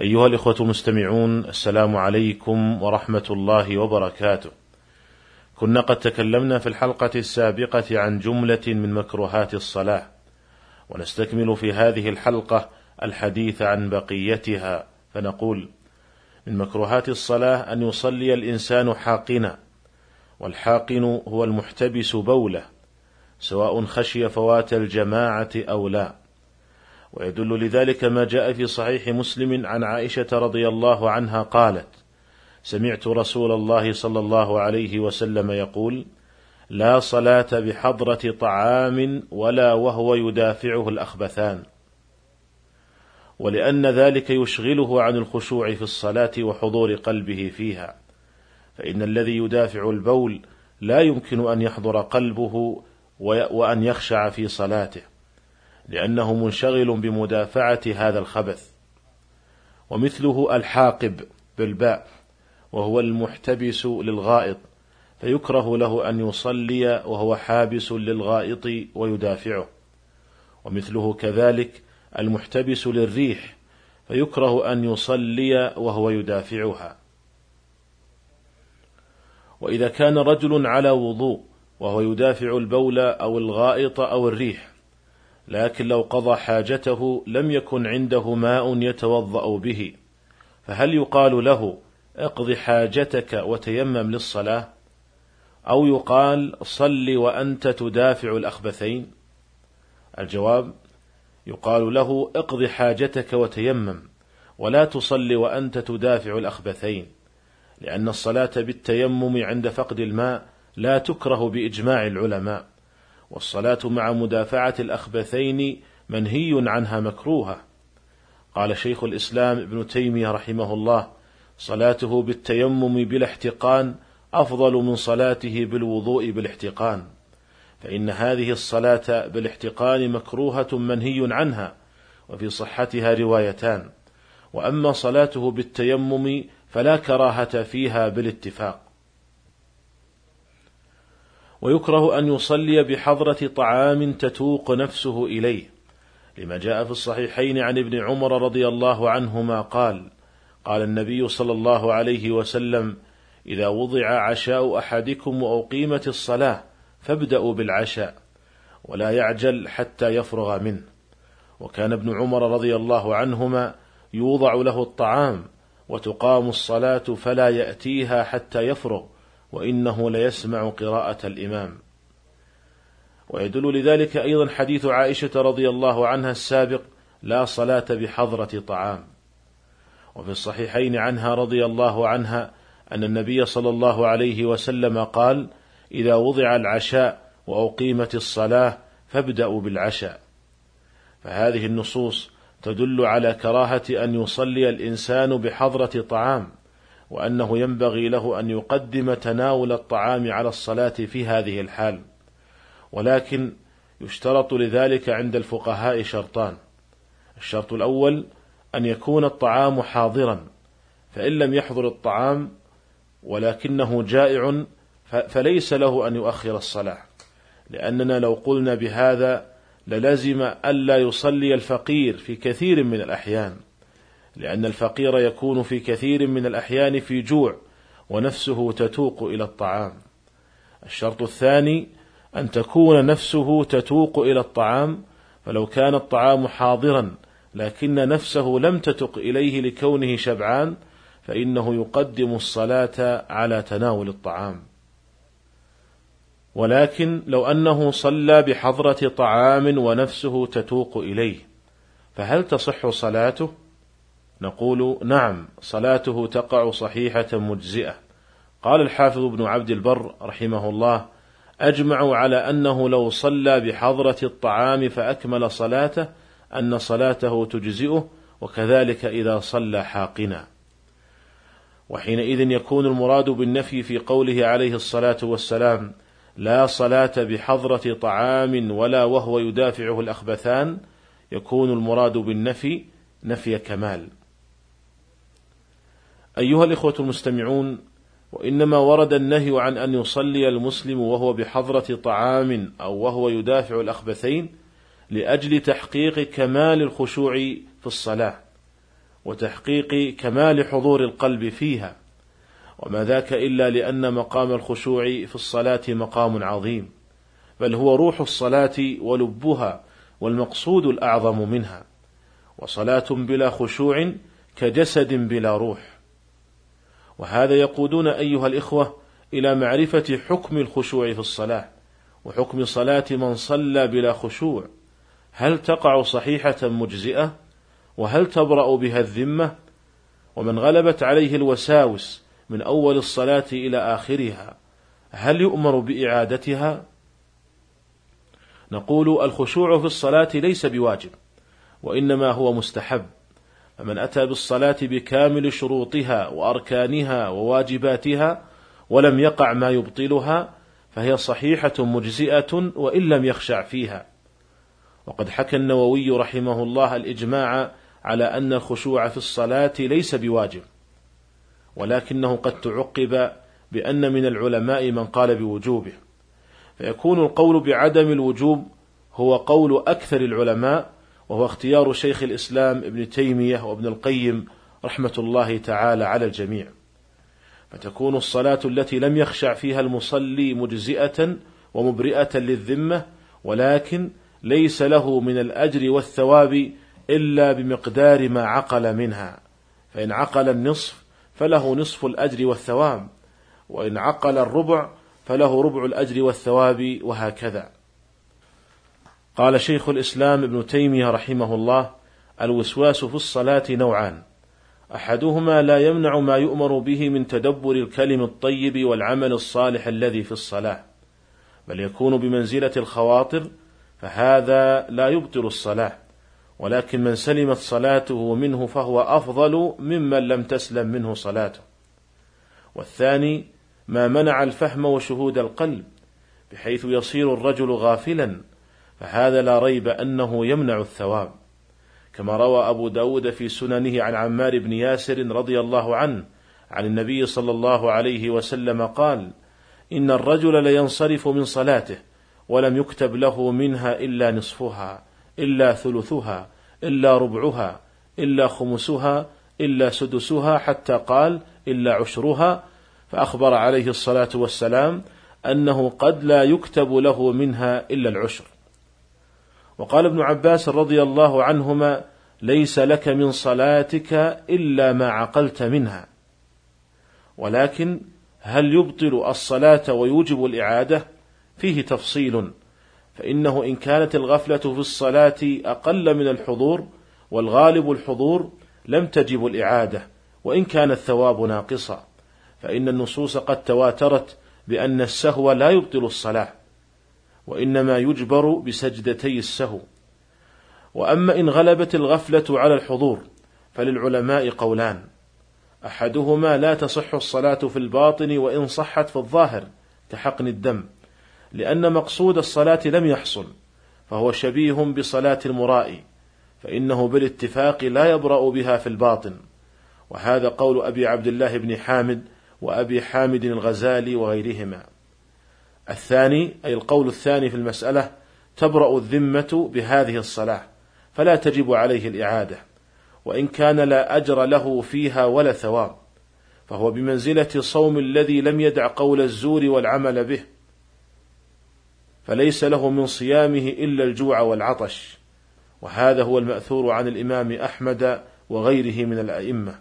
أيها الإخوة المستمعون السلام عليكم ورحمة الله وبركاته. كنا قد تكلمنا في الحلقة السابقة عن جملة من مكروهات الصلاة، ونستكمل في هذه الحلقة الحديث عن بقيتها، فنقول: من مكروهات الصلاة أن يصلي الإنسان حاقنا، والحاقن هو المحتبس بوله، سواء خشي فوات الجماعة أو لا. ويدل لذلك ما جاء في صحيح مسلم عن عائشة رضي الله عنها قالت سمعت رسول الله صلى الله عليه وسلم يقول لا صلاة بحضرة طعام ولا وهو يدافعه الأخبثان. ولأن ذلك يشغله عن الخشوع في الصلاة وحضور قلبه فيها. فإن الذي يدافع البول لا يمكن أن يحضر قلبه وأن يخشع في صلاته. لأنه منشغل بمدافعة هذا الخبث. ومثله الحاقب بالباء وهو المحتبس للغائط فيكره له أن يصلي وهو حابس للغائط ويدافعه. ومثله كذلك المحتبس للريح فيكره أن يصلي وهو يدافعها. وإذا كان رجل على وضوء وهو يدافع البول أو الغائط أو الريح لكن لو قضى حاجته لم يكن عنده ماء يتوضأ به. فهل يقال له اقض حاجتك وتيمم للصلاة؟ أو يقال صل وأنت تدافع الأخبثين؟ الجواب يقال له اقض حاجتك وتيمم ولا تصل وأنت تدافع الأخبثين لأن الصلاة بالتيمم عند فقد الماء لا تكره بإجماع العلماء. والصلاة مع مدافعة الأخبثين منهي عنها مكروهة. قال شيخ الإسلام ابن تيمية رحمه الله صلاته بالتيمم بلا احتقان أفضل من صلاته بالوضوء بالاحتقان فإن هذه الصلاة بالاحتقان مكروهة منهي عنها وفي صحتها روايتان. وأما صلاته بالتيمم فلا كراهة فيها بالاتفاق. ويكره أن يصلي بحضرة طعام تتوق نفسه إليه. لما جاء في الصحيحين عن ابن عمر رضي الله عنهما قال قال النبي صلى الله عليه وسلم إذا وضع عشاء أحدكم وأقيمت الصلاة فابدأوا بالعشاء ولا يعجل حتى يفرغ منه. وكان ابن عمر رضي الله عنهما يوضع له الطعام وتقام الصلاة فلا يأتيها حتى يفرغ. وإنه ليسمع قراءة الإمام. ويدل لذلك أيضا حديث عائشة رضي الله عنها السابق لا صلاة بحضرة طعام. وفي الصحيحين عنها رضي الله عنها أن النبي صلى الله عليه وسلم قال إذا وضع العشاء وأقيمت الصلاة فابدأوا بالعشاء فهذه النصوص تدل على كراهة أن يصلي الإنسان بحضرة طعام. وأنه ينبغي له أن يقدم تناول الطعام على الصلاة في هذه الحال ولكن يشترط لذلك عند الفقهاء شرطان. الشرط الأول أن يكون الطعام حاضرا فإن لم يحضر الطعام ولكنه جائع فليس له أن يؤخر الصلاة. لأننا لو قلنا بهذا للزم ألا يصلي الفقير في كثير من الأحيان. لأن الفقير يكون في كثير من الأحيان في جوع ونفسه تتوق إلى الطعام. الشرط الثاني أن تكون نفسه تتوق إلى الطعام فلو كان الطعام حاضرا لكن نفسه لم تتق إليه لكونه شبعان فإنه يقدم الصلاة على تناول الطعام. ولكن لو أنه صلى بحضرة طعام ونفسه تتوق إليه فهل تصح صلاته؟ نقول نعم صلاته تقع صحيحة مجزئة قال الحافظ ابن عبد البر رحمه الله أجمعوا على أنه لو صلى بحضرة الطعام فأكمل صلاته أن صلاته تجزئه وكذلك إذا صلى حاقنا وحينئذ يكون المراد بالنفي في قوله عليه الصلاة والسلام لا صلاة بحضرة طعام ولا وهو يدافعه الأخبثان يكون المراد بالنفي نفي كمال. أيها الإخوة المستمعون، وإنما ورد النهي عن أن يصلي المسلم وهو بحضرة طعام أو وهو يدافع الأخبثين لأجل تحقيق كمال الخشوع في الصلاة، وتحقيق كمال حضور القلب فيها، وما ذاك إلا لأن مقام الخشوع في الصلاة مقام عظيم، بل هو روح الصلاة ولبها والمقصود الأعظم منها، وصلاة بلا خشوع كجسد بلا روح، وهذا يقودون أيها الإخوة إلى معرفة حكم الخشوع في الصلاة، وحكم صلاة من صلى بلا خشوع، هل تقع صحيحة مجزئة؟ وهل تبرأ بها الذمة؟ ومن غلبت عليه الوساوس من أول الصلاة إلى آخرها، هل يؤمر بإعادتها؟ نقول الخشوع في الصلاة ليس بواجب، وإنما هو مستحب، فمن أتى بالصلاة بكامل شروطها وأركانها وواجباتها ولم يقع ما يبطلها فهي صحيحة مجزئة وإن لم يخشع فيها. وقد حكى النووي رحمه الله الإجماع على أن الخشوع في الصلاة ليس بواجب، ولكنه قد تعقب بأن من العلماء من قال بوجوبه، فيكون القول بعدم الوجوب هو قول أكثر العلماء وهو اختيار شيخ الإسلام ابن تيمية وابن القيم رحمة الله تعالى على الجميع. فتكون الصلاة التي لم يخشع فيها المصلي مجزئة ومبرئة للذمة ولكن ليس له من الأجر والثواب إلا بمقدار ما عقل منها فإن عقل النصف فله نصف الأجر والثواب وإن عقل الربع فله ربع الأجر والثواب وهكذا قال شيخ الإسلام ابن تيمية رحمه الله الوسواس في الصلاة نوعان. أحدهما لا يمنع ما يؤمر به من تدبر الكلم الطيب والعمل الصالح الذي في الصلاة بل يكون بمنزلة الخواطر فهذا لا يبطل الصلاة. ولكن من سلمت صلاته منه فهو أفضل ممن لم تسلم منه صلاته. والثاني ما منع الفهم وشهود القلب بحيث يصير الرجل غافلا فهذا لا ريب أنه يمنع الثواب. كما روى أبو داود في سننه عن عمار بن ياسر رضي الله عنه عن النبي صلى الله عليه وسلم قال إن الرجل لينصرف من صلاته ولم يكتب له منها إلا نصفها إلا ثلثها إلا ربعها إلا خمسها إلا سدسها حتى قال إلا عشرها. فأخبر عليه الصلاة والسلام أنه قد لا يكتب له منها إلا العشر. وقال ابن عباس رضي الله عنهما ليس لك من صلاتك إلا ما عقلت منها. ولكن هل يبطل الصلاة ويوجب الإعادة؟ فيه تفصيل. فإنه إن كانت الغفلة في الصلاة أقل من الحضور والغالب الحضور لم تجب الإعادة وإن كان الثواب ناقصا. فإن النصوص قد تواترت بأن السهو لا يبطل الصلاة. وإنما يجبر بسجدتي السهو. وأما إن غلبت الغفلة على الحضور فللعلماء قولان. أحدهما لا تصح الصلاة في الباطن وإن صحت في الظاهر كحقن الدم لأن مقصود الصلاة لم يحصل فهو شبيه بصلاة المرائي فإنه بالاتفاق لا يبرأ بها في الباطن. وهذا قول أبي عبد الله بن حامد وأبي حامد الغزالي وغيرهما. الثاني أي القول الثاني في المسألة تبرأ الذمة بهذه الصلاة فلا تجب عليه الإعادة وإن كان لا أجر له فيها ولا ثواب فهو بمنزلة صوم الذي لم يدع قول الزور والعمل به فليس له من صيامه إلا الجوع والعطش وهذا هو المأثور عن الإمام أحمد وغيره من الأئمة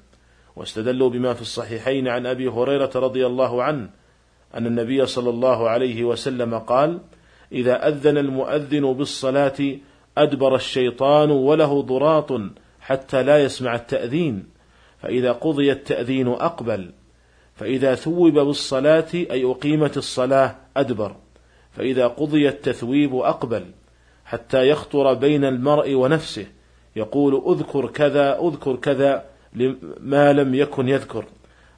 واستدلوا بما في الصحيحين عن أبي هريرة رضي الله عنه أن النبي صلى الله عليه وسلم قال إذا أذن المؤذن بالصلاة أدبر الشيطان وله ضراط حتى لا يسمع التأذين فإذا قضي التأذين أقبل فإذا ثوب بالصلاة أي أقيمت الصلاة أدبر فإذا قضي التثويب أقبل حتى يخطر بين المرء ونفسه يقول اذكر كذا اذكر كذا ما لم يكن يذكر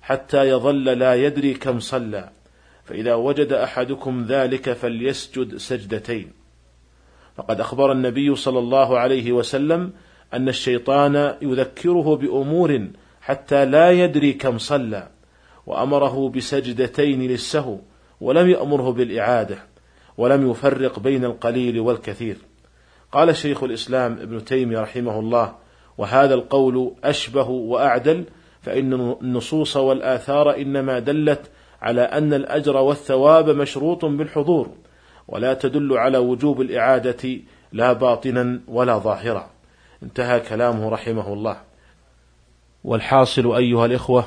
حتى يظل لا يدري كم صلى. فإذا وجد أحدكم ذلك فليسجد سجدتين. فقد أخبر النبي صلى الله عليه وسلم أن الشيطان يذكره بأمور حتى لا يدري كم صلى وأمره بسجدتين للسهو ولم يأمره بالإعادة ولم يفرق بين القليل والكثير. قال شيخ الإسلام ابن تيمية رحمه الله وهذا القول أشبه وأعدل فإن النصوص والآثار إنما دلت على أن الأجر والثواب مشروط بالحضور ولا تدل على وجوب الإعادة لا باطنا ولا ظاهرا. انتهى كلامه رحمه الله. والحاصل أيها الإخوة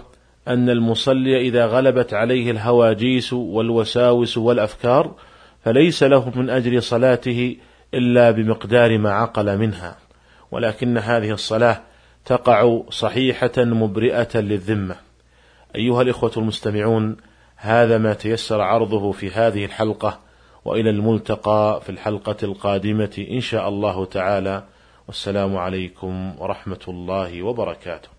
أن المصلي إذا غلبت عليه الهواجيس والوساوس والأفكار فليس له من أجر صلاته إلا بمقدار ما عقل منها. ولكن هذه الصلاة تقع صحيحة مبرئة للذمة. أيها الإخوة المستمعون هذا ما تيسر عرضه في هذه الحلقة وإلى الملتقى في الحلقة القادمة إن شاء الله تعالى. والسلام عليكم ورحمة الله وبركاته.